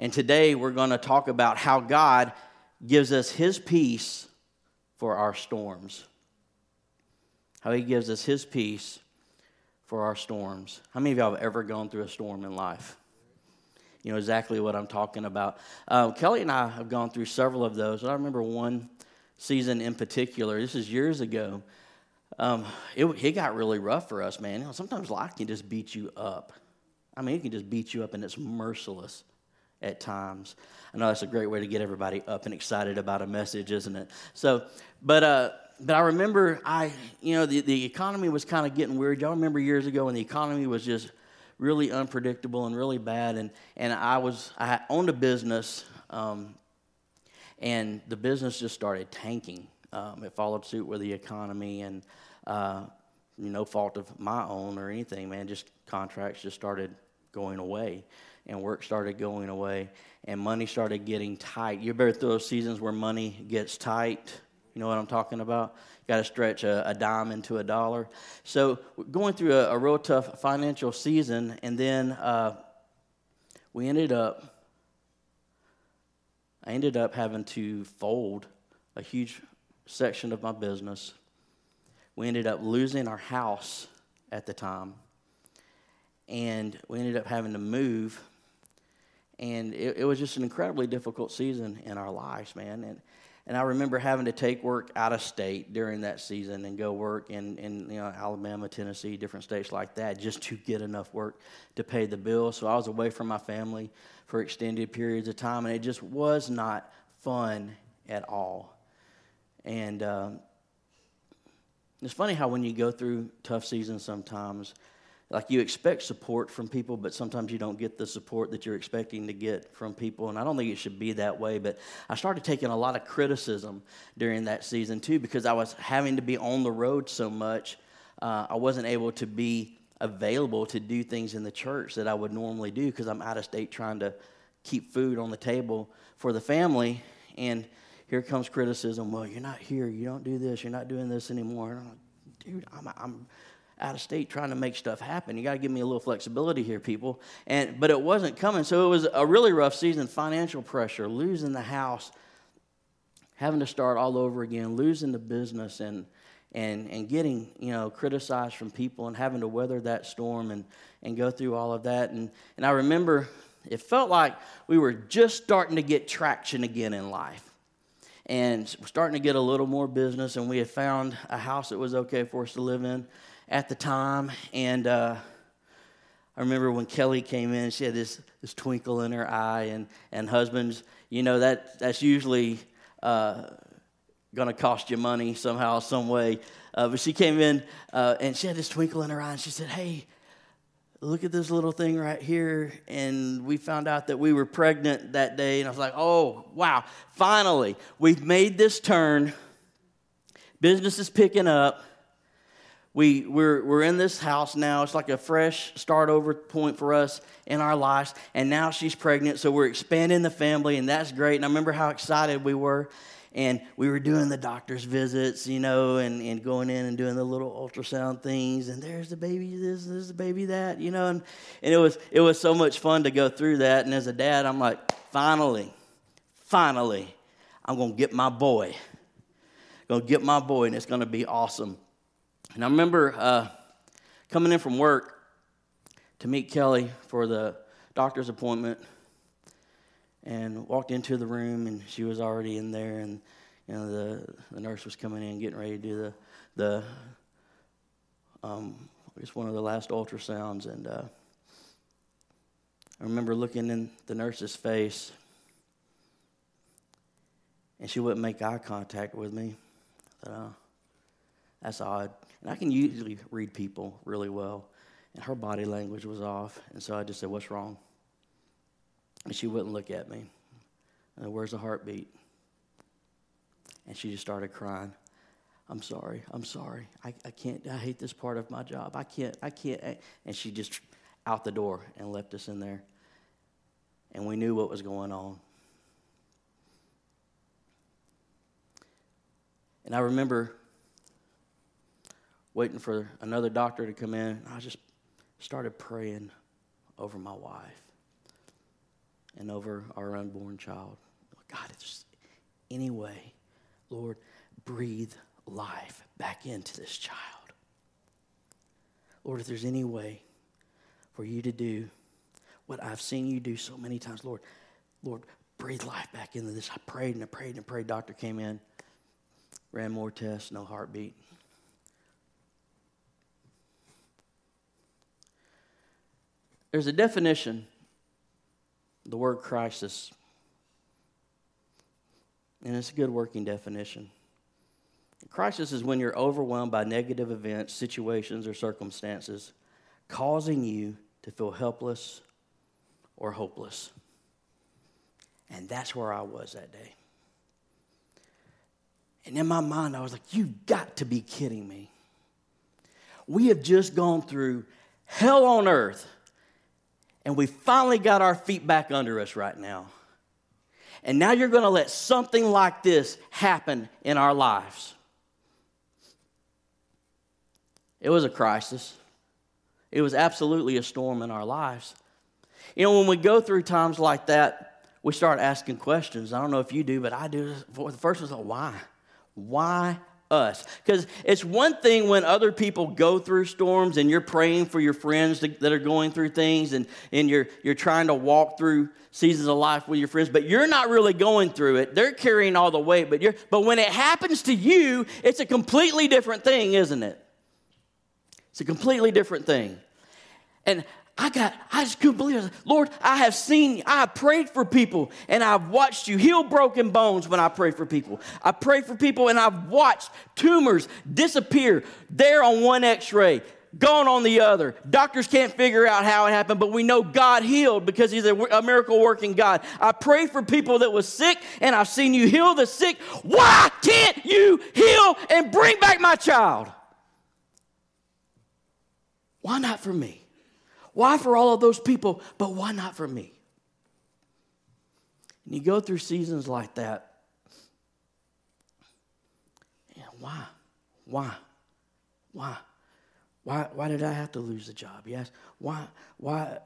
And today we're going to talk about how God gives us His peace for our storms. How He gives us His peace for our storms. How many of y'all have ever gone through a storm in life? You know exactly what I'm talking about. Uh, Kelly and I have gone through several of those. I remember one season in particular. This is years ago. Um, it, it got really rough for us, man. You know, sometimes life can just beat you up. I mean, it can just beat you up, and it's merciless at times. I know that's a great way to get everybody up and excited about a message, isn't it? So, but uh, but I remember I, you know, the, the economy was kind of getting weird. Y'all remember years ago when the economy was just really unpredictable and really bad, and and I was I owned a business, um, and the business just started tanking. Um, it followed suit with the economy, and uh, no fault of my own or anything, man. Just contracts just started going away and work started going away and money started getting tight. You're better through those seasons where money gets tight. You know what I'm talking about? Got to stretch a, a, dime into a dollar. So going through a, a real tough financial season, and then uh, we ended up. I ended up having to fold a huge section of my business. We ended up losing our house at the time, and we ended up having to move and it, it, was just an incredibly difficult season in our lives, man. And and I remember having to take work out of state during that season and go work in, in you know Alabama, Tennessee, different states like that, just to get enough work to pay the bills. So I was away from my family for extended periods of time, and it just was not fun at all. And um, it's funny how when you go through tough seasons, sometimes like you expect support from people, but sometimes you don't get the support that you're expecting to get from people. And I don't think it should be that way. But I started taking a lot of criticism during that season too, because I was having to be on the road so much. Uh, I wasn't able to be available to do things in the church that I would normally do because I'm out of state trying to keep food on the table for the family. And here comes criticism. Well, you're not here. You don't do this. You're not doing this anymore. I'm like, dude, I'm, I'm out of state trying to make stuff happen. You got to give me a little flexibility here, people. And but it wasn't coming, so it was a really rough season. Financial pressure, losing the house, having to start all over again, losing the business, and and and getting you know criticized from people, and having to weather that storm and and go through all of that. And and I remember it felt like we were just starting to get traction again in life and starting to get a little more business and we had found a house that was okay for us to live in at the time. And uh, I remember when Kelly came in, she had this, this twinkle in her eye. And, and husbands, you know, that, that's usually uh, going to cost you money somehow, some way. Uh, but she came in uh, and she had this twinkle in her eye and she said, Hey, look at this little thing right here. And we found out that we were pregnant that day. And I was like, Oh, wow, finally, we've made this turn. Business is picking up we, we're, we're in this house now. It's like a fresh start over point for us in our lives. And now she's pregnant, so we're expanding the family, and that's great. And I remember how excited we were. And we were doing the doctor's visits, you know, and, and going in and doing the little ultrasound things. And there's the baby this, there's the baby that, you know. And, and it, was, it was so much fun to go through that. And as a dad, I'm like, finally, finally, I'm going to get my boy. Going to get my boy, and it's going to be awesome. And I remember uh, coming in from work to meet Kelly for the doctor's appointment and walked into the room and she was already in there and you know the, the nurse was coming in getting ready to do the the um, I guess one of the last ultrasounds and uh, I remember looking in the nurse's face and she wouldn't make eye contact with me. I thought, oh, that's odd. And I can usually read people really well. And her body language was off. And so I just said, What's wrong? And she wouldn't look at me. And where's the heartbeat? And she just started crying. I'm sorry. I'm sorry. I, I can't. I hate this part of my job. I can't. I can't. And she just out the door and left us in there. And we knew what was going on. And I remember waiting for another doctor to come in. I just started praying over my wife. and over our unborn child. God, if there's any way, Lord, breathe life back into this child. Lord, if there's any way for you to do what I've seen you do so many times, Lord, Lord, breathe life back into this. I prayed and I prayed and I prayed. Doctor came in, ran more tests, no heartbeat. There's a definition, the word crisis, and it's a good working definition. Crisis is when you're overwhelmed by negative events, situations, or circumstances, causing you to feel helpless or hopeless. And that's where I was that day. And in my mind, I was like, You've got to be kidding me. We have just gone through hell on earth, and we finally got our feet back under us right now. And now you're going to let something like this happen in our lives. It was a crisis. It was absolutely a storm in our lives. You know, when we go through times like that, we start asking questions. I don't know if you do, but I do. The first was, why? Why us? Because it's one thing when other people go through storms and you're praying for your friends that are going through things and, and you're, you're trying to walk through seasons of life with your friends, but you're not really going through it. They're carrying all the weight, but, you're, but when it happens to you, it's a completely different thing, isn't it? It's a completely different thing. And I got, I just couldn't believe it. Lord, I have seen, I prayed for people and I've watched you heal broken bones when I pray for people. I pray for people and I've watched tumors disappear there on one x ray, gone on the other. Doctors can't figure out how it happened, but we know God healed because He's a, a miracle working God. I pray for people that was sick and I've seen you heal the sick. Why can't you heal and bring back my child? Why not for me? Why for all of those people, but why not for me? And you go through seasons like that. Yeah, why? Why? Why? Why, why did I have to lose the job? Yes. Why, why,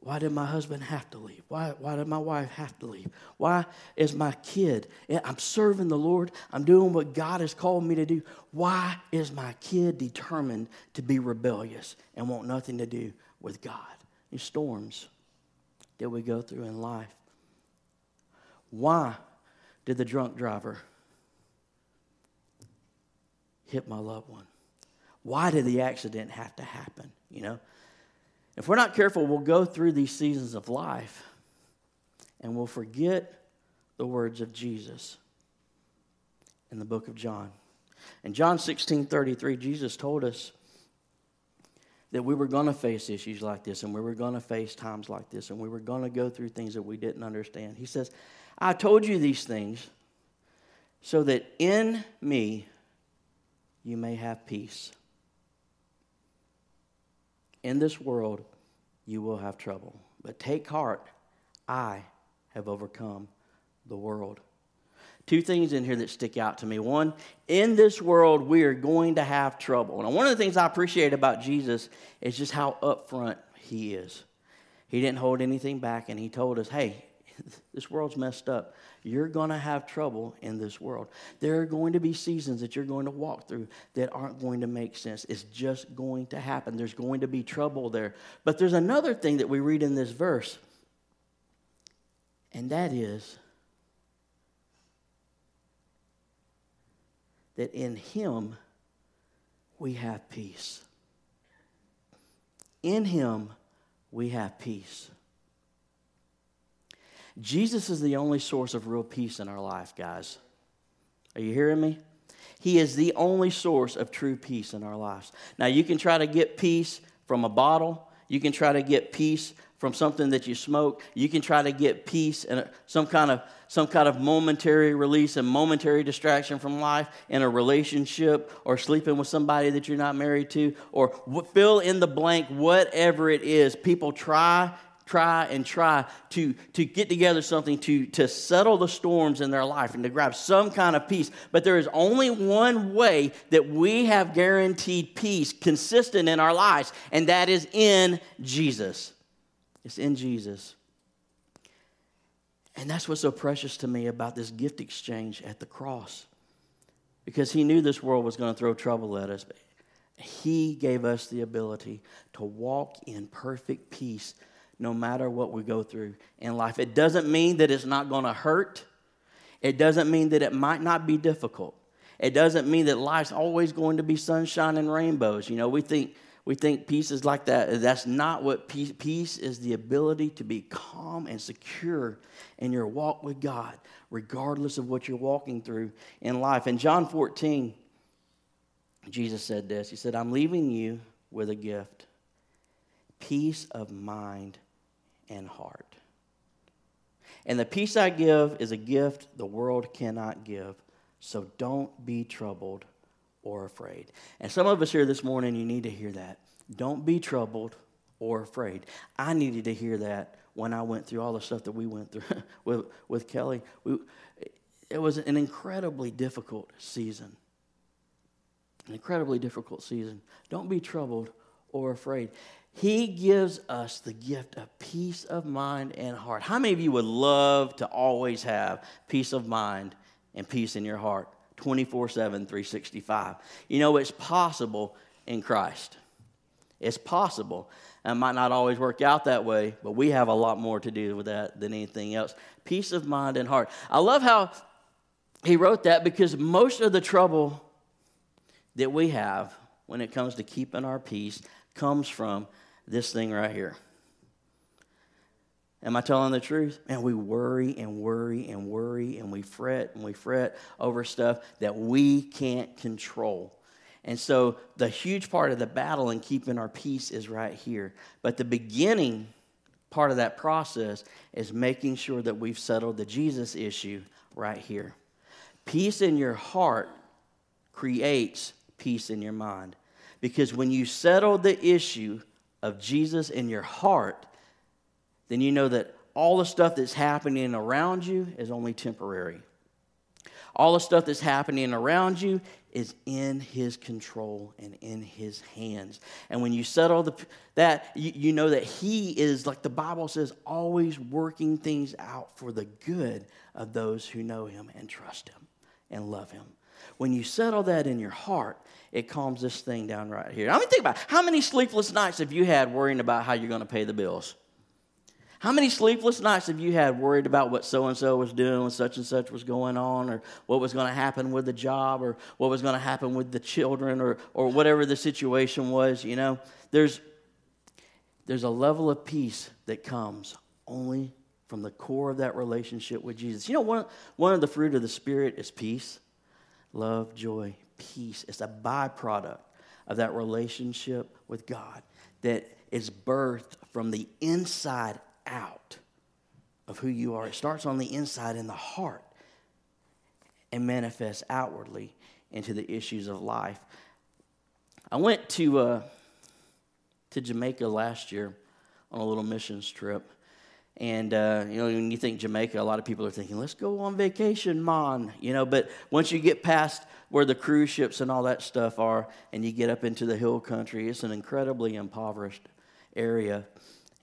why did my husband have to leave? Why, why did my wife have to leave? Why is my kid? I'm serving the Lord. I'm doing what God has called me to do. Why is my kid determined to be rebellious and want nothing to do with God? These storms that we go through in life. Why did the drunk driver hit my loved one? Why did the accident have to happen? You know, if we're not careful, we'll go through these seasons of life and we'll forget the words of Jesus in the book of John. In John 16 33, Jesus told us that we were going to face issues like this and we were going to face times like this and we were going to go through things that we didn't understand. He says, I told you these things so that in me you may have peace. In this world, you will have trouble. But take heart, I have overcome the world. Two things in here that stick out to me. One, in this world, we are going to have trouble. And one of the things I appreciate about Jesus is just how upfront he is. He didn't hold anything back, and he told us, hey, this world's messed up. You're going to have trouble in this world. There are going to be seasons that you're going to walk through that aren't going to make sense. It's just going to happen. There's going to be trouble there. But there's another thing that we read in this verse, and that is that in Him we have peace. In Him we have peace. Jesus is the only source of real peace in our life, guys. Are you hearing me? He is the only source of true peace in our lives. Now, you can try to get peace from a bottle, you can try to get peace from something that you smoke, you can try to get peace and some kind of some kind of momentary release and momentary distraction from life in a relationship or sleeping with somebody that you're not married to or fill in the blank whatever it is people try try and try to, to get together something to, to settle the storms in their life and to grab some kind of peace. But there is only one way that we have guaranteed peace consistent in our lives, and that is in Jesus. It's in Jesus. And that's what's so precious to me about this gift exchange at the cross. Because he knew this world was going to throw trouble at us. He gave us the ability to walk in perfect peace no matter what we go through in life. It doesn't mean that it's not going to hurt, it doesn't mean that it might not be difficult. It doesn't mean that life's always going to be sunshine and rainbows. You know, we think we think peace is like that. That's not what peace, peace is the ability to be calm and secure in your walk with God, regardless of what you're walking through in life. In John 14, Jesus said this He said, I'm leaving you with a gift peace of mind and heart. And the peace I give is a gift the world cannot give. So don't be troubled or afraid. And some of us here this morning, you need to hear that. Don't be troubled or afraid. I needed to hear that when I went through all the stuff that we went through with, with Kelly. We, it was an incredibly difficult season. An incredibly difficult season. Don't be troubled or afraid. He gives us the gift of peace of mind and heart. How many of you would love to always have peace of mind and peace in your heart 24 7, 365? You know, it's possible in Christ. It's possible. It might not always work out that way, but we have a lot more to do with that than anything else. Peace of mind and heart. I love how he wrote that because most of the trouble that we have when it comes to keeping our peace comes from this thing right here. Am I telling the truth? And we worry and worry and worry and we fret and we fret over stuff that we can't control. And so the huge part of the battle in keeping our peace is right here. But the beginning part of that process is making sure that we've settled the Jesus issue right here. Peace in your heart creates peace in your mind. Because when you settle the issue of Jesus in your heart, then you know that all the stuff that's happening around you is only temporary. All the stuff that's happening around you is in his control and in his hands. And when you settle the, that, you, you know that he is, like the Bible says, always working things out for the good of those who know him and trust him and love him. When you settle that in your heart, it calms this thing down right here. I mean, think about it. how many sleepless nights have you had worrying about how you're going to pay the bills? How many sleepless nights have you had worried about what so and so was doing when such and such was going on, or what was going to happen with the job, or what was going to happen with the children, or, or whatever the situation was? You know, there's, there's a level of peace that comes only from the core of that relationship with Jesus. You know, one, one of the fruit of the Spirit is peace, love, joy, peace. It's a byproduct of that relationship with God that is birthed from the inside out of who you are. It starts on the inside in the heart and manifests outwardly into the issues of life. I went to, uh, to Jamaica last year on a little missions trip. And, uh, you know, when you think Jamaica, a lot of people are thinking, let's go on vacation, man. You know, but once you get past where the cruise ships and all that stuff are and you get up into the hill country, it's an incredibly impoverished area.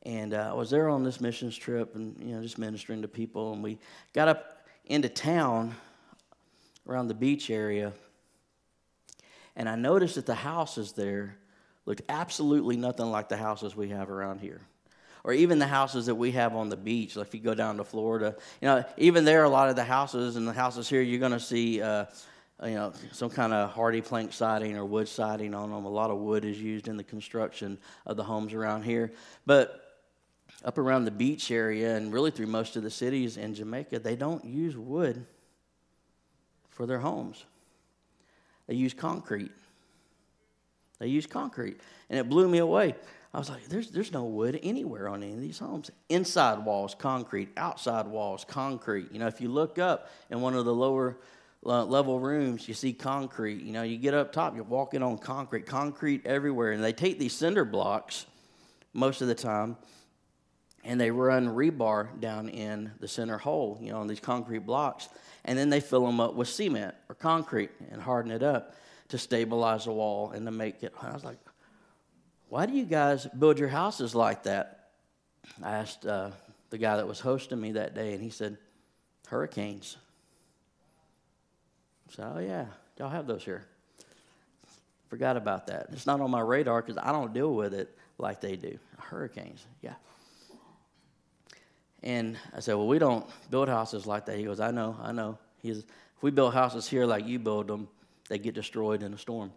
And uh, I was there on this missions trip and, you know, just ministering to people. And we got up into town around the beach area. And I noticed that the houses there looked absolutely nothing like the houses we have around here. Or even the houses that we have on the beach. Like if you go down to Florida, you know, even there, a lot of the houses and the houses here, you're going to see. Uh, you know, some kind of HardiePlank siding or wood siding on them. A lot of wood is used in the construction of the homes around here. But up around the beach area and really through most of the cities in Jamaica, they don't use wood for their homes. They use concrete. They use concrete. And it blew me away. I was like, there's, there's no wood anywhere on any of these homes. Inside walls, concrete. Outside walls, concrete. You know, if you look up in one of the lower uh, level rooms, you see concrete. You know, you get up top, you're walking on concrete, concrete everywhere. And they take these cinder blocks most of the time and they run rebar down in the center hole, you know, on these concrete blocks, and then they fill them up with cement or concrete and harden it up to stabilize the wall and to make it. I was like, why do you guys build your houses like that? I asked uh, the guy that was hosting me that day, and he said, Hurricanes. So, Oh, yeah, y'all have those here. Forgot about that. It's not on my radar because I don't deal with it like they do. Hurricanes, yeah. And I said, Well, we don't build houses like that. He goes, I know, I know. He's, if we build houses here like you build them, they get destroyed in a storm.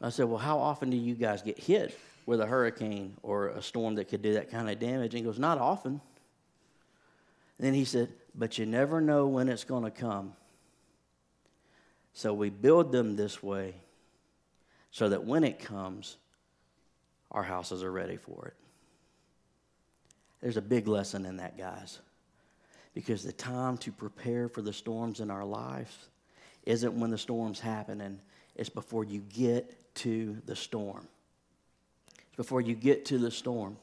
I said, Well, how often do you guys get hit with a hurricane or a storm that could do that kind of damage? And he goes, Not often. And then he said, But you never know when it's going to come. So we build them this way so that when it comes, our houses are ready for it. There's a big lesson in that, guys. Because the time to prepare for the storms in our lives isn't when the storm's happening, it's before you get to the storm. It's before you get to the storm.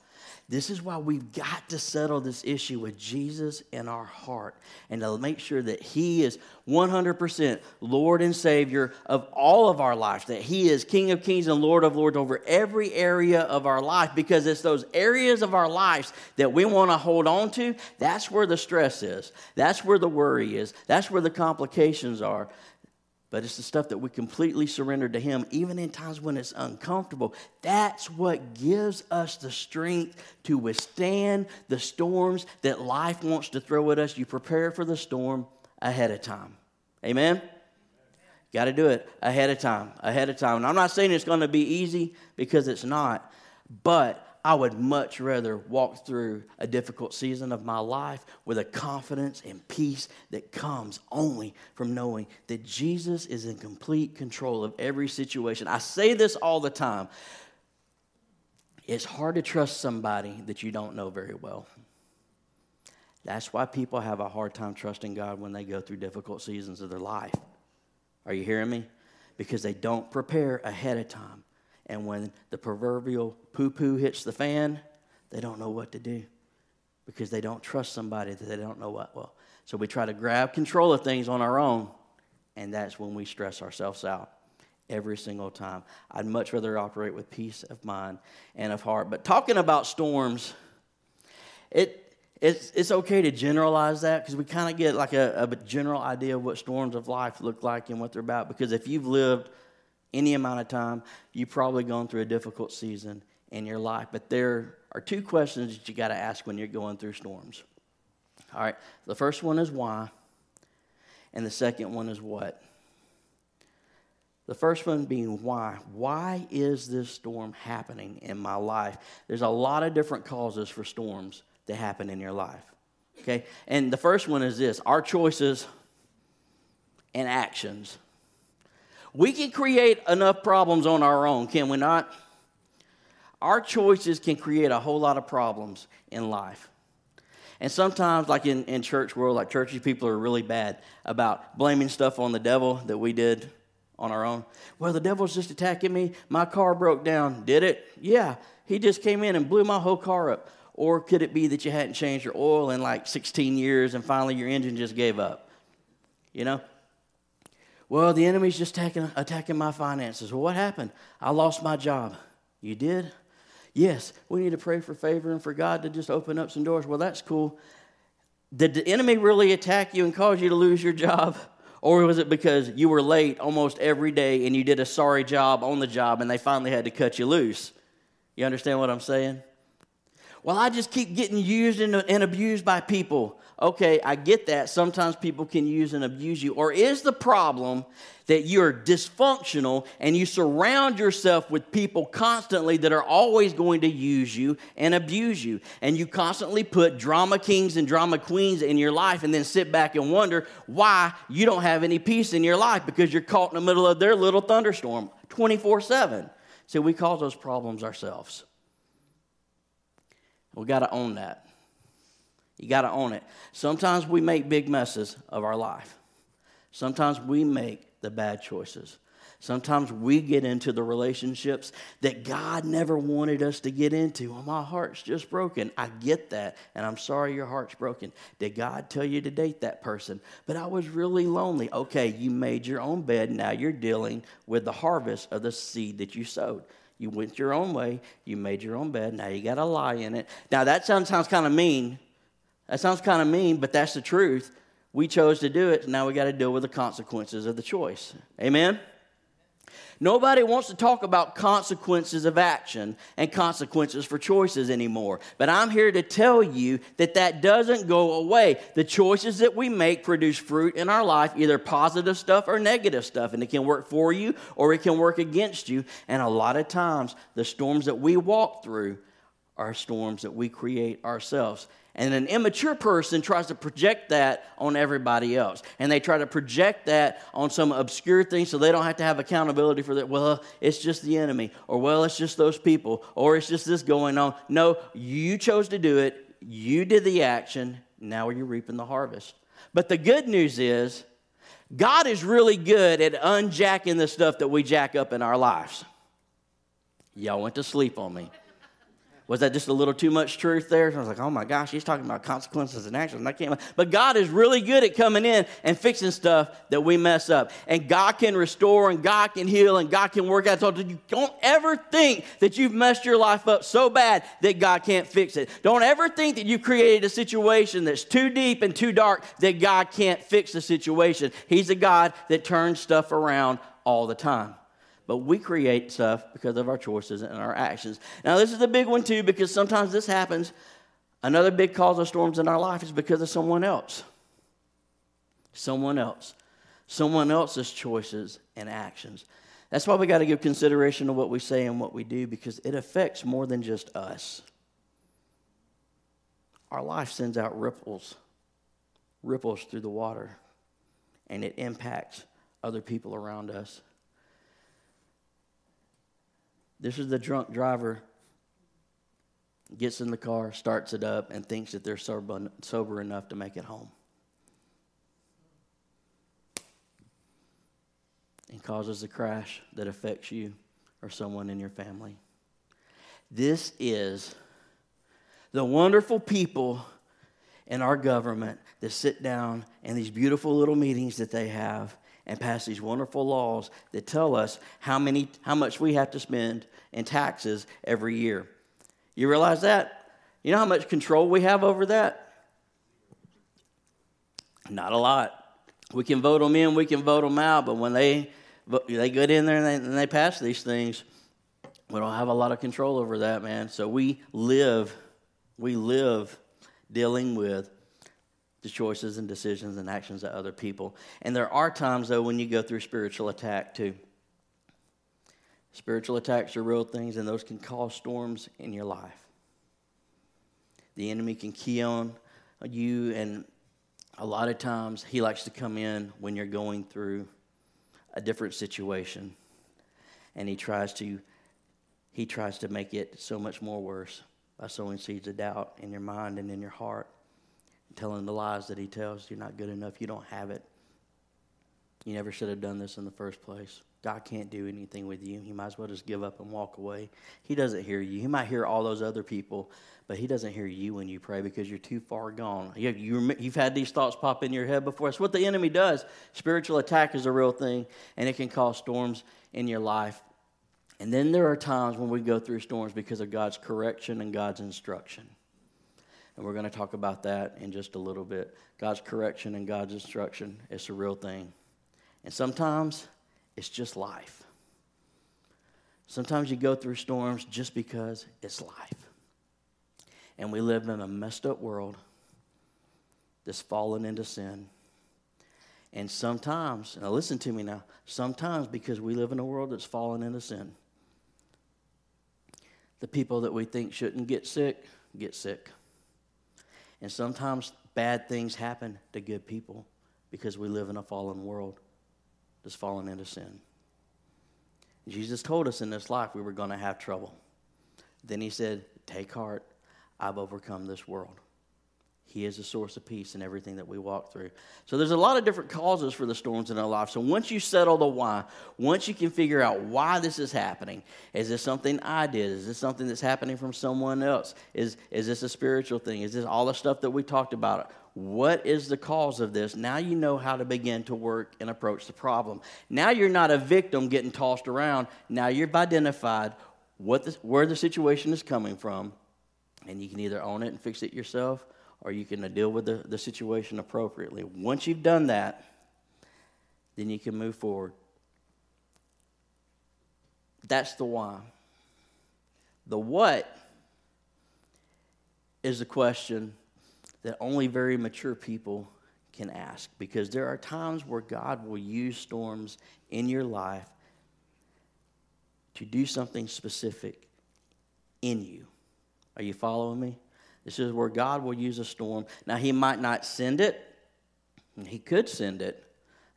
This is why we've got to settle this issue with Jesus in our heart and to make sure that He is 100% Lord and Savior of all of our lives, that He is King of Kings and Lord of Lords over every area of our life, because it's those areas of our lives that we want to hold on to. That's where the stress is, that's where the worry is, that's where the complications are but it's the stuff that we completely surrender to Him, even in times when it's uncomfortable. That's what gives us the strength to withstand the storms that life wants to throw at us. You prepare for the storm ahead of time. Amen? Got to do it ahead of time, ahead of time. And I'm not saying it's going to be easy because it's not, but I would much rather walk through a difficult season of my life with a confidence and peace that comes only from knowing that Jesus is in complete control of every situation. I say this all the time. It's hard to trust somebody that you don't know very well. That's why people have a hard time trusting God when they go through difficult seasons of their life. Are you hearing me? Because they don't prepare ahead of time. And when the proverbial poo poo hits the fan, they don't know what to do because they don't trust somebody that they don't know what well. So we try to grab control of things on our own, and that's when we stress ourselves out every single time. I'd much rather operate with peace of mind and of heart. But talking about storms, it it's, it's okay to generalize that because we kind of get like a, a general idea of what storms of life look like and what they're about. Because if you've lived any amount of time, you've probably gone through a difficult season in your life. But there are two questions that you got to ask when you're going through storms. All right, the first one is why, and the second one is what. The first one being why. Why is this storm happening in my life? There's a lot of different causes for storms that happen in your life. Okay? And the first one is this our choices and actions we can create enough problems on our own, can we not? Our choices can create a whole lot of problems in life. And sometimes, like in, in church world, like churchy people are really bad about blaming stuff on the devil that we did on our own. Well, the devil's just attacking me. My car broke down. Did it? Yeah. He just came in and blew my whole car up. Or could it be that you hadn't changed your oil in like 16 years and finally your engine just gave up? You know? Well, the enemy's just attacking, attacking my finances. Well, what happened? I lost my job. You did? Yes, we need to pray for favor and for God to just open up some doors. Well, that's cool. Did the enemy really attack you and cause you to lose your job? Or was it because you were late almost every day and you did a sorry job on the job and they finally had to cut you loose? You understand what I'm saying? Well, I just keep getting used and, and abused by people okay, I get that. Sometimes people can use and abuse you. Or is the problem that you're dysfunctional and you surround yourself with people constantly that are always going to use you and abuse you? And you constantly put drama kings and drama queens in your life and then sit back and wonder why you don't have any peace in your life because you're caught in the middle of their little thunderstorm 24 7. See, we cause those problems ourselves. We got to own that. You got to own it. Sometimes we make big messes of our life. Sometimes we make the bad choices. Sometimes we get into the relationships that God never wanted us to get into. Well, my heart's just broken. I get that, and I'm sorry your heart's broken. Did God tell you to date that person? But I was really lonely. Okay, you made your own bed. Now you're dealing with the harvest of the seed that you sowed. You went your own way. You made your own bed. Now you got to lie in it. Now that sounds, sounds kind of mean. That sounds kind of mean, but that's the truth. We chose to do it. Now we got to deal with the consequences of the choice. Amen? Nobody wants to talk about consequences of action and consequences for choices anymore. But I'm here to tell you that that doesn't go away. The choices that we make produce fruit in our life, either positive stuff or negative stuff. And it can work for you or it can work against you. And a lot of times, the storms that we walk through are storms that we create ourselves. And an immature person tries to project that on everybody else. And they try to project that on some obscure thing so they don't have to have accountability for that. Well, it's just the enemy, or well, it's just those people, or it's just this going on. No, you chose to do it, you did the action, now you're reaping the harvest. But the good news is, God is really good at unjacking the stuff that we jack up in our lives. Y'all went to sleep on me. Was that just a little too much truth there? I was like, oh my gosh, he's talking about consequences and actions. And I can't. But God is really good at coming in and fixing stuff that we mess up. And God can restore and God can heal and God can work out. So you don't ever think that you've messed your life up so bad that God can't fix it. Don't ever think that you created a situation that's too deep and too dark that God can't fix the situation. He's a God that turns stuff around all the time but we create stuff because of our choices and our actions. Now, this is a big one too because sometimes this happens. Another big cause of storms in our life is because of someone else. Someone else. Someone else's choices and actions. That's why we got to give consideration to what we say and what we do because it affects more than just us. Our life sends out ripples, ripples through the water, and it impacts other people around us. This is the drunk driver gets in the car, starts it up, and thinks that they're sober, sober enough to make it home. And causes a crash that affects you or someone in your family. This is the wonderful people in our government that sit down in these beautiful little meetings that they have and pass these wonderful laws that tell us how many how much we have to spend in taxes every year. You realize that? You know how much control we have over that? Not a lot. We can vote them in, we can vote them out, but when they they get in there and they, and they pass these things, we don't have a lot of control over that, man. So we live, we live dealing with the choices and decisions and actions of other people. And there are times, though, when you go through spiritual attack, too. Spiritual attacks are real things, and those can cause storms in your life. The enemy can key on you, and a lot of times he likes to come in when you're going through a different situation, and he tries to he tries to make it so much more worse by sowing seeds of doubt in your mind and in your heart telling the lies that he tells. You're not good enough. You don't have it. You never should have done this in the first place. God can't do anything with you. He might as well just give up and walk away. He doesn't hear you. He might hear all those other people, but He doesn't hear you when you pray because you're too far gone. You, you, you've had these thoughts pop in your head before. It's what the enemy does. Spiritual attack is a real thing, and it can cause storms in your life. And then there are times when we go through storms because of God's correction and God's instruction. And we're going to talk about that in just a little bit. God's correction and God's instruction, it's a real thing. And sometimes it's just life. Sometimes you go through storms just because it's life. And we live in a messed up world that's fallen into sin. And sometimes, now listen to me now, sometimes because we live in a world that's fallen into sin, the people that we think shouldn't get sick get sick. And sometimes bad things happen to good people because we live in a fallen world that's fallen into sin. Jesus told us in this life we were going to have trouble. Then he said, Take heart, I've overcome this world. He is the source of peace in everything that we walk through. So there's a lot of different causes for the storms in our life. So once you settle the why, once you can figure out why this is happening, is this something I did? Is this something that's happening from someone else? Is, is this a spiritual thing? Is this all the stuff that we talked about? What is the cause of this? Now you know how to begin to work and approach the problem. Now you're not a victim getting tossed around. Now you've identified what the, where the situation is coming from, and you can either own it and fix it yourself, or you can deal with the, the situation appropriately. Once you've done that, then you can move forward. That's the why. The what is the question that only very mature people can ask because there are times where God will use storms in your life to do something specific in you. Are you following me? This is where God will use a storm. Now, He might not send it, He could send it,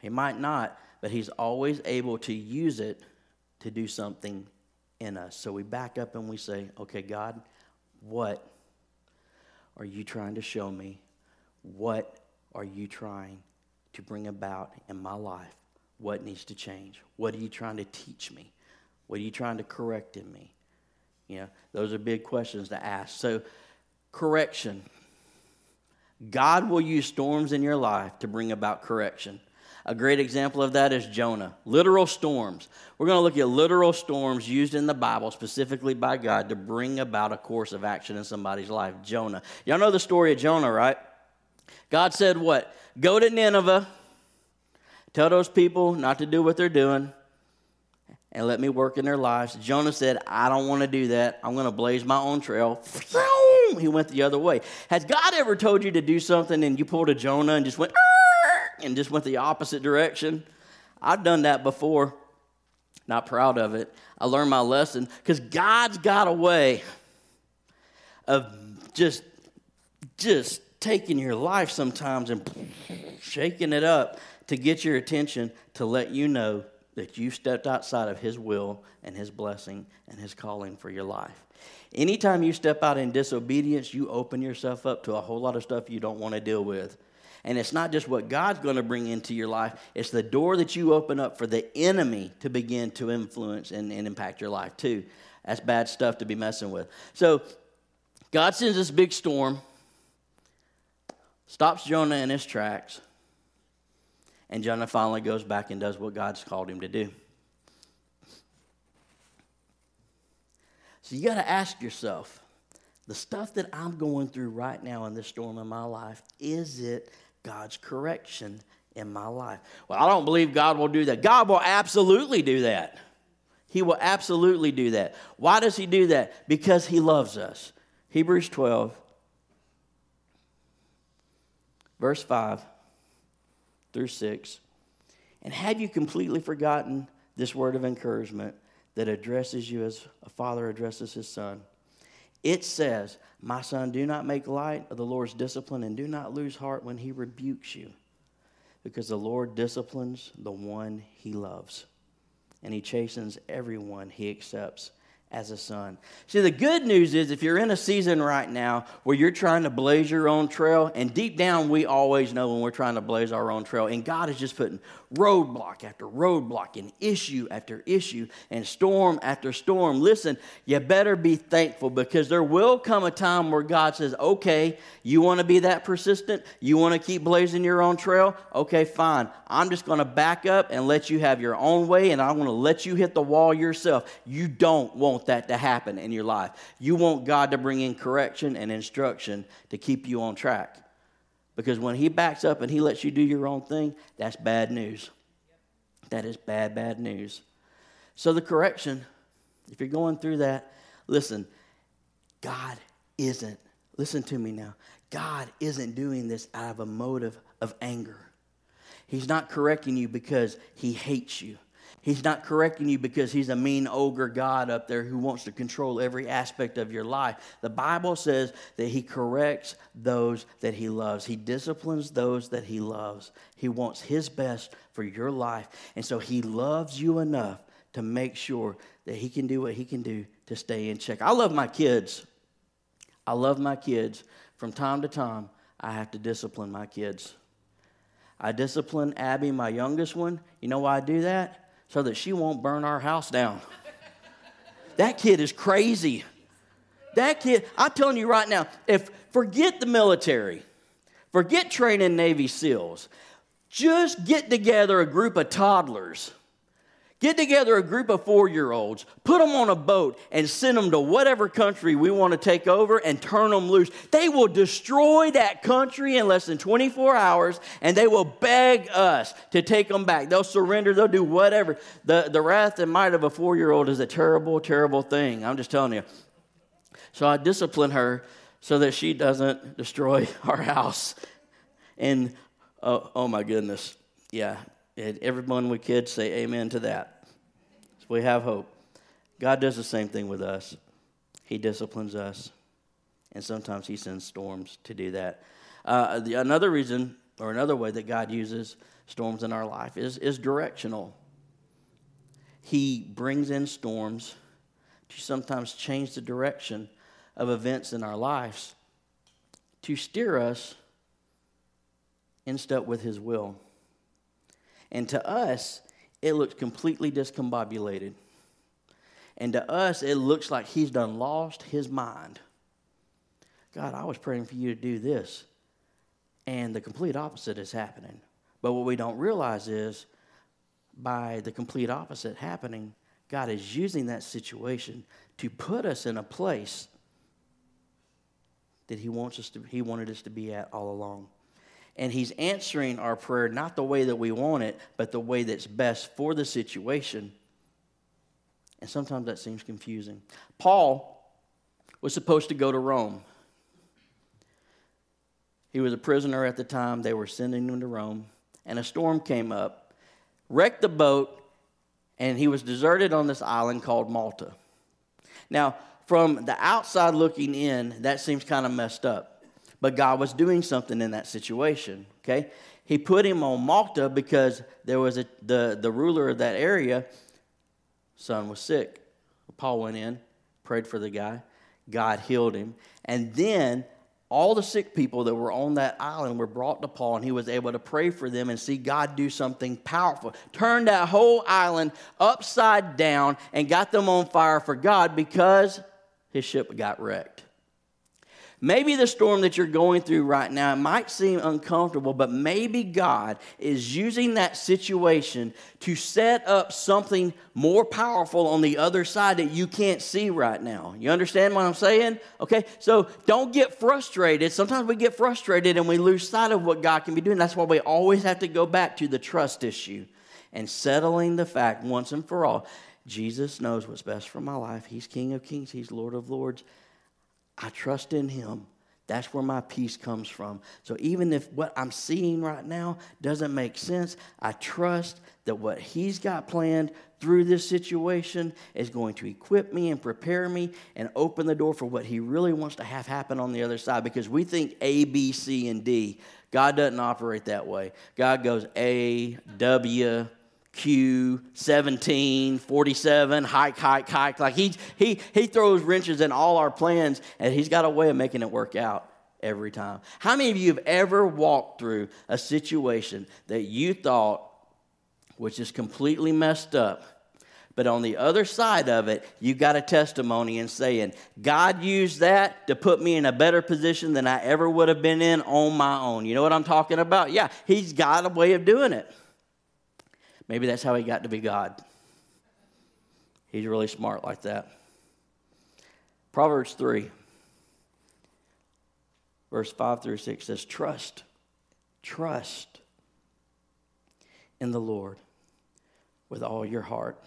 He might not, but He's always able to use it to do something in us. So we back up and we say, okay, God, what are you trying to show me? What are you trying to bring about in my life? What needs to change? What are you trying to teach me? What are you trying to correct in me? You know, those are big questions to ask. So, correction. God will use storms in your life to bring about correction. A great example of that is Jonah. Literal storms. We're going to look at literal storms used in the Bible, specifically by God, to bring about a course of action in somebody's life. Jonah. Y'all know the story of Jonah, right? God said, What? Go to Nineveh, tell those people not to do what they're doing, and let me work in their lives. Jonah said, I don't want to do that. I'm going to blaze my own trail. He went the other way. Has God ever told you to do something and you pulled a Jonah and just went, and just went the opposite direction. I've done that before. Not proud of it. I learned my lesson because God's got a way of just, just taking your life sometimes and shaking it up to get your attention to let you know that you stepped outside of His will and His blessing and His calling for your life. Anytime you step out in disobedience, you open yourself up to a whole lot of stuff you don't want to deal with. And it's not just what God's going to bring into your life, it's the door that you open up for the enemy to begin to influence and, and impact your life too. That's bad stuff to be messing with. So God sends this big storm, stops Jonah in his tracks, and Jonah finally goes back and does what God's called him to do. So you got to ask yourself the stuff that I'm going through right now in this storm in my life, is it God's correction in my life. Well, I don't believe God will do that. God will absolutely do that. He will absolutely do that. Why does He do that? Because He loves us. Hebrews 12, verse 5 through 6. And have you completely forgotten this word of encouragement that addresses you as a father addresses his son? It says, My son, do not make light of the Lord's discipline and do not lose heart when he rebukes you, because the Lord disciplines the one he loves, and he chastens everyone he accepts as a son. See, the good news is if you're in a season right now where you're trying to blaze your own trail, and deep down we always know when we're trying to blaze our own trail, and God is just putting roadblock after roadblock and issue after issue and storm after storm. Listen, you better be thankful because there will come a time where God says, okay, you want to be that persistent? You want to keep blazing your own trail? Okay, fine. I'm just going to back up and let you have your own way, and I'm going to let you hit the wall yourself. You don't want that to happen in your life. You want God to bring in correction and instruction to keep you on track. Because when he backs up and he lets you do your own thing, that's bad news. That is bad, bad news. So, the correction, if you're going through that, listen, God isn't, listen to me now, God isn't doing this out of a motive of anger. He's not correcting you because he hates you. He's not correcting you because he's a mean ogre God up there who wants to control every aspect of your life. The Bible says that he corrects those that he loves, he disciplines those that he loves. He wants his best for your life. And so he loves you enough to make sure that he can do what he can do to stay in check. I love my kids. I love my kids. From time to time, I have to discipline my kids. I discipline Abby, my youngest one. You know why I do that? So that she won't burn our house down. that kid is crazy. That kid, I'm telling you right now, if forget the military, forget training Navy SEALs, just get together a group of toddlers. Get together a group of four year olds, put them on a boat, and send them to whatever country we want to take over and turn them loose. They will destroy that country in less than 24 hours and they will beg us to take them back. They'll surrender, they'll do whatever. The, the wrath and might of a four year old is a terrible, terrible thing. I'm just telling you. So I discipline her so that she doesn't destroy our house. And oh, oh my goodness. Yeah, and everyone with kids say amen to that. We have hope. God does the same thing with us. He disciplines us, and sometimes He sends storms to do that. Uh, the, another reason, or another way that God uses storms in our life is, is directional. He brings in storms to sometimes change the direction of events in our lives to steer us in step with His will. And to us, it looks completely discombobulated. And to us, it looks like he's done lost his mind. God, I was praying for you to do this. And the complete opposite is happening. But what we don't realize is by the complete opposite happening, God is using that situation to put us in a place that he wants us to he wanted us to be at all along and He's answering our prayer not the way that we want it, but the way that's best for the situation. And sometimes that seems confusing. Paul was supposed to go to Rome. He was a prisoner at the time. They were sending him to Rome, and a storm came up, wrecked the boat, and he was deserted on this island called Malta. Now, from the outside looking in, that seems kind of messed up. But God was doing something in that situation, okay? He put him on Malta because there was a, the, the ruler of that area, son was sick. Paul went in, prayed for the guy. God healed him. And then all the sick people that were on that island were brought to Paul, and he was able to pray for them and see God do something powerful. Turned that whole island upside down and got them on fire for God because his ship got wrecked. Maybe the storm that you're going through right now might seem uncomfortable, but maybe God is using that situation to set up something more powerful on the other side that you can't see right now. You understand what I'm saying? Okay, so don't get frustrated. Sometimes we get frustrated and we lose sight of what God can be doing. That's why we always have to go back to the trust issue and settling the fact once and for all Jesus knows what's best for my life. He's King of Kings, He's Lord of Lords. I trust in Him. That's where my peace comes from. So even if what I'm seeing right now doesn't make sense, I trust that what He's got planned through this situation is going to equip me and prepare me and open the door for what He really wants to have happen on the other side because we think A, B, C, and D. God doesn't operate that way. God goes A, W, Q, 17, 47, hike, hike, hike. Like he, he, he throws wrenches in all our plans, and he's got a way of making it work out every time. How many of you have ever walked through a situation that you thought was just completely messed up? But on the other side of it, you got a testimony and saying, God used that to put me in a better position than I ever would have been in on my own. You know what I'm talking about? Yeah, He's got a way of doing it. Maybe that's how he got to be God. He's really smart like that. Proverbs 3, verse 5 through 6 says, Trust, trust in the Lord with all your heart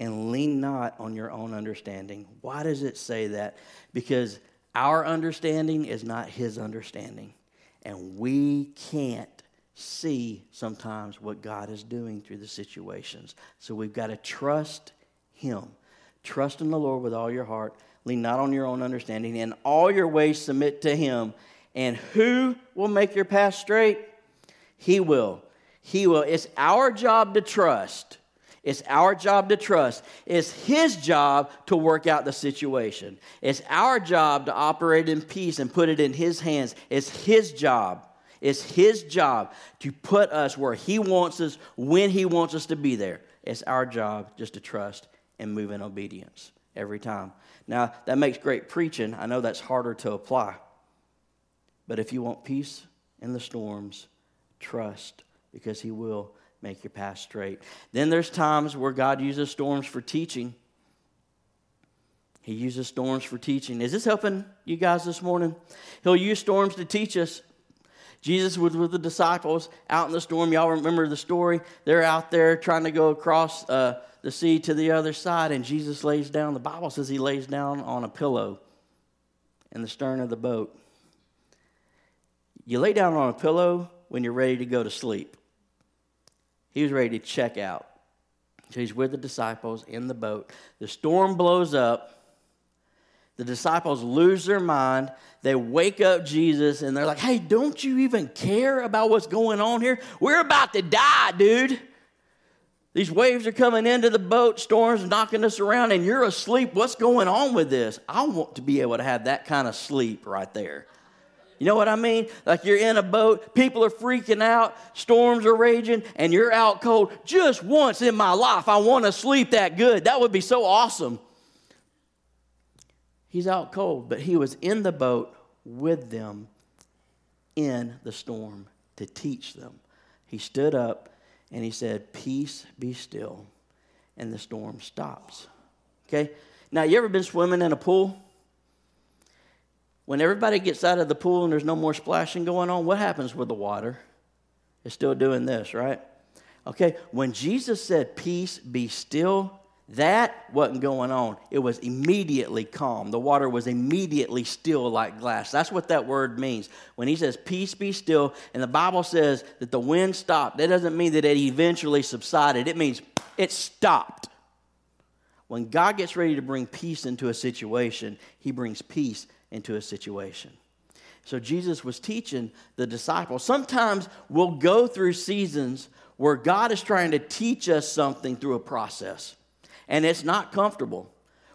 and lean not on your own understanding. Why does it say that? Because our understanding is not his understanding. And we can't see sometimes what God is doing through the situations. So we've got to trust Him. Trust in the Lord with all your heart. Lean not on your own understanding. In all your ways, submit to Him. And who will make your path straight? He will. He will. It's our job to trust. It's our job to trust. It's His job to work out the situation. It's our job to operate in peace and put it in His hands. It's His job. It's His job to put us where He wants us when He wants us to be there. It's our job just to trust and move in obedience every time. Now, that makes great preaching. I know that's harder to apply. But if you want peace in the storms, trust because He will make your path straight. Then there's times where God uses storms for teaching. He uses storms for teaching. Is this helping you guys this morning? He'll use storms to teach us. Jesus was with the disciples out in the storm. Y'all remember the story? They're out there trying to go across uh, the sea to the other side, and Jesus lays down. The Bible says he lays down on a pillow in the stern of the boat. You lay down on a pillow when you're ready to go to sleep. He was ready to check out. So he's with the disciples in the boat. The storm blows up. The disciples lose their mind. They wake up Jesus and they're like, hey, don't you even care about what's going on here? We're about to die, dude. These waves are coming into the boat, storms knocking us around, and you're asleep. What's going on with this? I want to be able to have that kind of sleep right there. You know what I mean? Like you're in a boat, people are freaking out, storms are raging, and you're out cold. Just once in my life, I want to sleep that good. That would be so awesome. He's out cold, but he was in the boat with them in the storm to teach them. He stood up and he said, Peace be still. And the storm stops. Okay? Now, you ever been swimming in a pool? When everybody gets out of the pool and there's no more splashing going on, what happens with the water? It's still doing this, right? Okay, when Jesus said, Peace be still, that wasn't going on. It was immediately calm. The water was immediately still like glass. That's what that word means. When he says, Peace be still, and the Bible says that the wind stopped, that doesn't mean that it eventually subsided. It means it stopped. When God gets ready to bring peace into a situation, he brings peace into a situation. So Jesus was teaching the disciples. Sometimes we'll go through seasons where God is trying to teach us something through a process and it's not comfortable.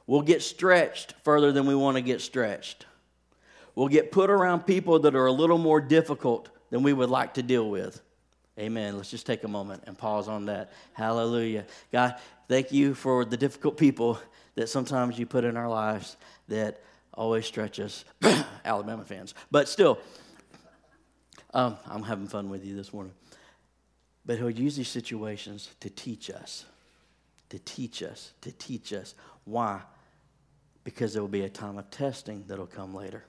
We'll get stretched further than we want to get stretched. We'll get put around people that are a little more difficult than we would like to deal with. Amen. Let's just take a moment and pause on that. Hallelujah. God, thank you for the difficult people that sometimes you put in our lives that always stretch us. Alabama fans. But still, um, I'm having fun with you this morning. But he'll use these situations to teach us to teach us, to teach us. Why? Because there will be a time of testing that'll come later.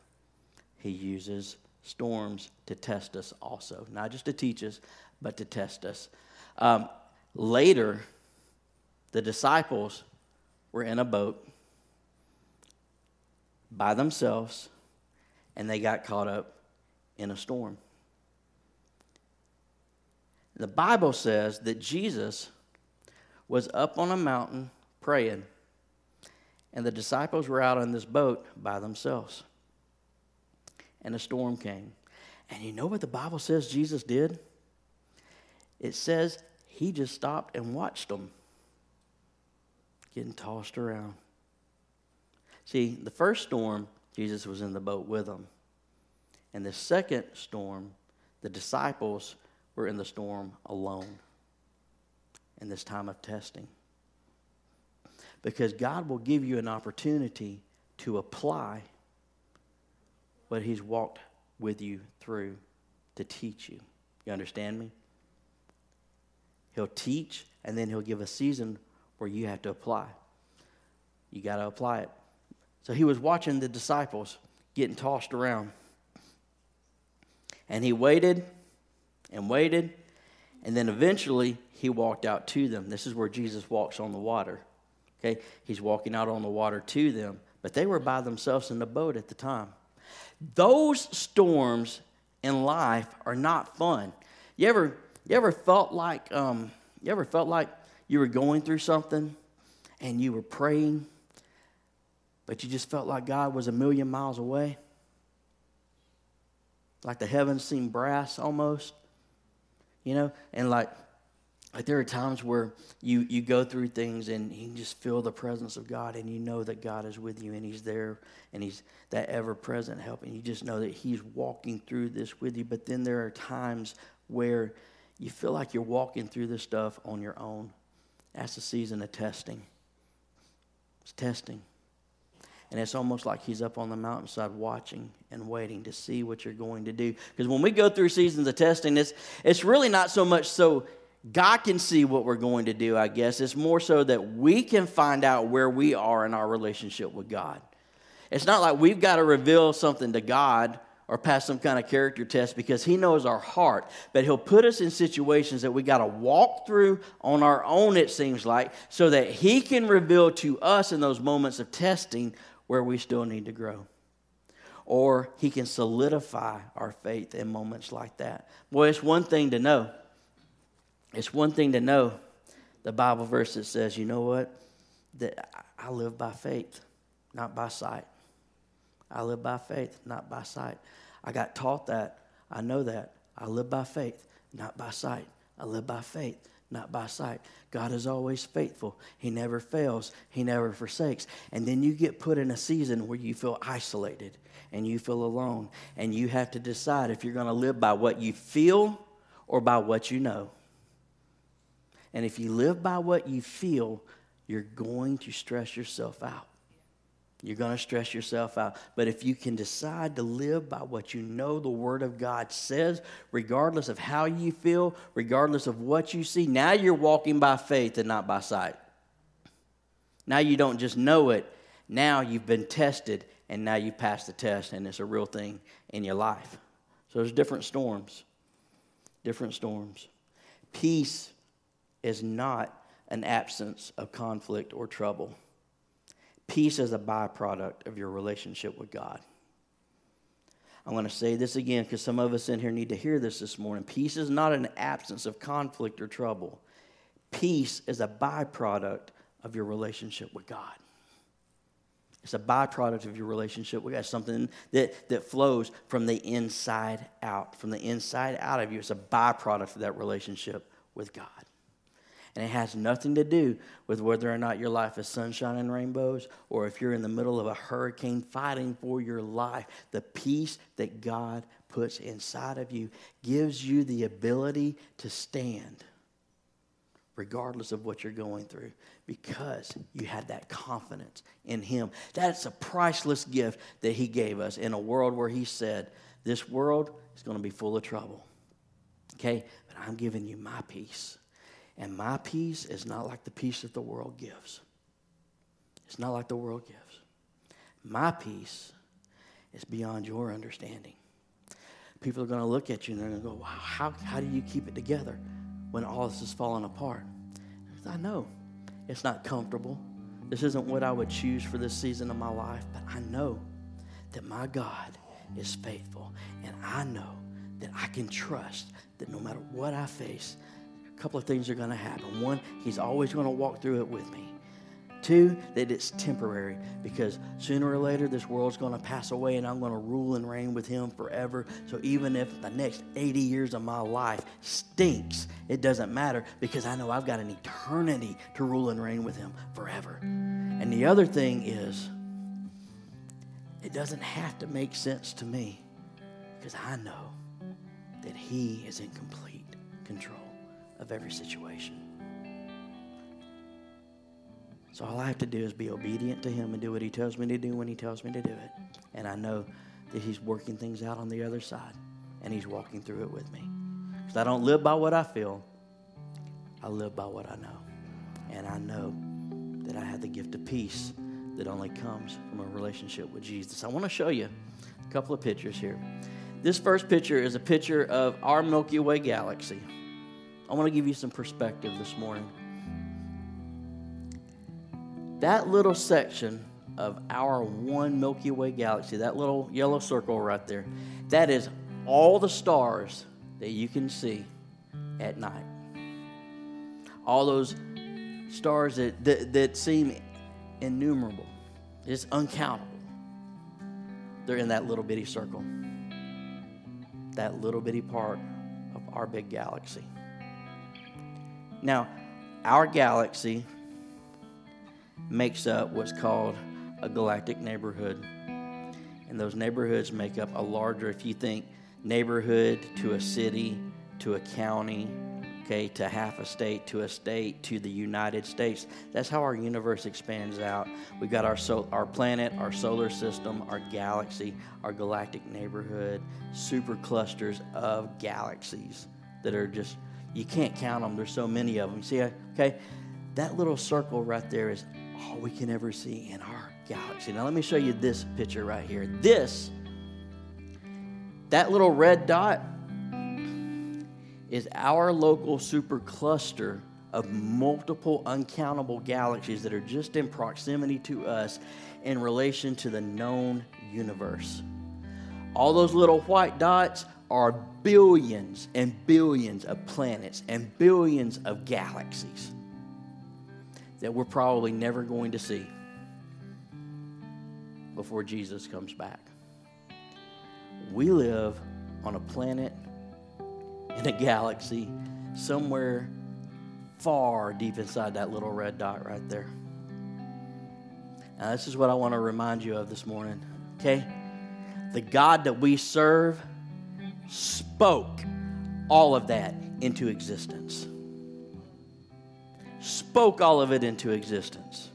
He uses storms to test us also, not just to teach us, but to test us. Um, later, the disciples were in a boat by themselves and they got caught up in a storm. The Bible says that Jesus was up on a mountain praying, and the disciples were out on this boat by themselves. And a storm came. And you know what the Bible says Jesus did? It says he just stopped and watched them getting tossed around. See, the first storm, Jesus was in the boat with them. And the second storm, the disciples were in the storm alone in this time of testing. Because God will give you an opportunity to apply what He's walked with you through to teach you. You understand me? He'll teach, and then He'll give a season where you have to apply. You got to apply it. So He was watching the disciples getting tossed around. And He waited and waited, and then eventually he walked out to them. This is where Jesus walks on the water. Okay? He's walking out on the water to them, but they were by themselves in the boat at the time. Those storms in life are not fun. You ever you ever felt like um, you ever felt like you were going through something and you were praying, but you just felt like God was a million miles away? Like the heavens seemed brass almost. You know, and like like there are times where you, you go through things and you just feel the presence of God and you know that God is with you and He's there and He's that ever present help and you just know that He's walking through this with you. But then there are times where you feel like you're walking through this stuff on your own. That's a season of testing. It's testing. And it's almost like he's up on the mountainside watching and waiting to see what you're going to do. Because when we go through seasons of testing, it's, it's really not so much so God can see what we're going to do, I guess. It's more so that we can find out where we are in our relationship with God. It's not like we've got to reveal something to God or pass some kind of character test because He knows our heart. But He'll put us in situations that we got to walk through on our own, it seems like, so that He can reveal to us in those moments of testing where we still need to grow. Or He can solidify our faith in moments like that. Boy, it's one thing to know. It's one thing to know the Bible verse that says, you know what? That I live by faith, not by sight. I live by faith, not by sight. I got taught that. I know that. I live by faith, not by sight. I live by faith, not by sight. God is always faithful. He never fails, He never forsakes. And then you get put in a season where you feel isolated and you feel alone. And you have to decide if you're going to live by what you feel or by what you know. And if you live by what you feel, you're going to stress yourself out. You're going to stress yourself out. But if you can decide to live by what you know the Word of God says, regardless of how you feel, regardless of what you see, now you're walking by faith and not by sight. Now you don't just know it, now you've been tested and now you've passed the test and it's a real thing in your life. So there's different storms. Different storms. Peace is not an absence of conflict or trouble. Peace is a byproduct of your relationship with God. I want to say this again because some of us in here need to hear this this morning. Peace is not an absence of conflict or trouble. Peace is a byproduct of your relationship with God. It's a byproduct of your relationship with God, something that, that flows from the inside out. From the inside out of you, it's a byproduct of that relationship with God. And it has nothing to do with whether or not your life is sunshine and rainbows or if you're in the middle of a hurricane fighting for your life. The peace that God puts inside of you gives you the ability to stand regardless of what you're going through because you had that confidence in Him. That's a priceless gift that He gave us in a world where He said, This world is going to be full of trouble. Okay? But I'm giving you my peace. And my peace is not like the peace that the world gives. It's not like the world gives. My peace is beyond your understanding. People are going to look at you and they're going to go, wow, how, how do you keep it together when all this is falling apart? I know it's not comfortable. This isn't what I would choose for this season of my life, but I know that my God is faithful. And I know that I can trust that no matter what I face, a couple of things are going to happen. One, he's always going to walk through it with me. Two, that it's temporary because sooner or later this world's going to pass away and I'm going to rule and reign with him forever. So even if the next 80 years of my life stinks, it doesn't matter because I know I've got an eternity to rule and reign with him forever. And the other thing is, it doesn't have to make sense to me because I know that he is in complete control of every situation. So all I have to do is be obedient to Him and do what He tells me to do when He tells me to do it. And I know that He's working things out on the other side and He's walking through it with me. Because I don't live by what I feel, I live by what I know. And I know that I have the gift of peace that only comes from a relationship with Jesus. I want to show you a couple of pictures here. This first picture is a picture of our Milky Way galaxy. I want to give you some perspective this morning. That little section of our one Milky Way galaxy, that little yellow circle right there, that is all the stars that you can see at night. All those stars that, that, that seem innumerable, it's uncountable. They're in that little bitty circle, that little bitty part of our big galaxy. Now, our galaxy makes up what's called a galactic neighborhood. And those neighborhoods make up a larger, if you think neighborhood to a city, to a county, okay, to half a state, to a state, to the United States. That's how our universe expands out. We've got our, so, our planet, our solar system, our galaxy, our galactic neighborhood, super clusters of galaxies that are just You can't count them, there's so many of them. See, okay, that little circle right there is all we can ever see in our galaxy. Now, let me show you this picture right here. This, that little red dot, is our local supercluster of multiple uncountable galaxies that are just in proximity to us in relation to the known universe. All those little white dots are billions and billions of planets and billions of galaxies that we're probably never going to see before Jesus comes back. We live on a planet in a galaxy somewhere far deep inside that little red dot right there. Now, this is what I want to remind you of this morning, okay? The God that we serve spoke all of that into existence. Spoke all of it into existence.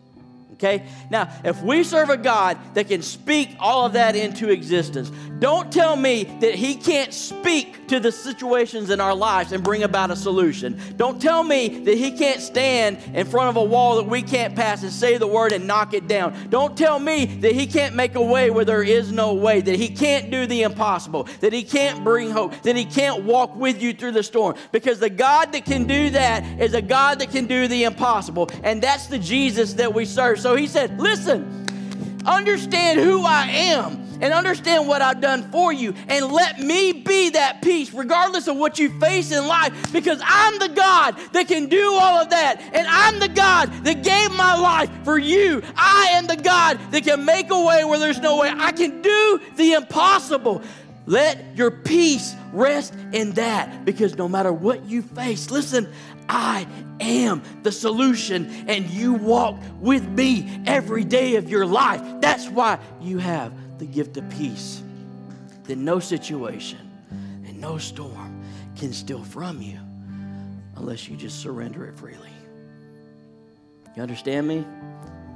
Okay? Now, if we serve a God that can speak all of that into existence, don't tell me that He can't speak to the situations in our lives and bring about a solution. Don't tell me that He can't stand in front of a wall that we can't pass and say the word and knock it down. Don't tell me that He can't make a way where there is no way, that He can't do the impossible, that He can't bring hope, that He can't walk with you through the storm. Because the God that can do that is a God that can do the impossible. And that's the Jesus that we serve. So He said, Listen, understand who I am and understand what I've done for you and let me be that peace regardless of what you face in life because I'm the God that can do all of that and I'm the God that gave my life for you. I am the God that can make a way where there's no way. I can do the impossible. Let your peace rest in that because no matter what you face, listen, I am the solution and you walk with me every day of your life. That's why you have the gift of peace that no situation and no storm can steal from you unless you just surrender it freely. You understand me?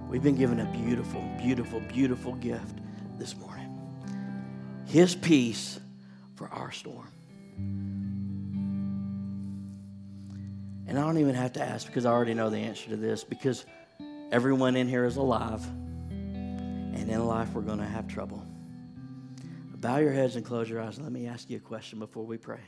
We've been given a beautiful, beautiful, beautiful gift this morning His peace for our storm. And I don't even have to ask because I already know the answer to this because everyone in here is alive. And in life, we're going to have trouble. Bow your heads and close your eyes. Let me ask you a question before we pray.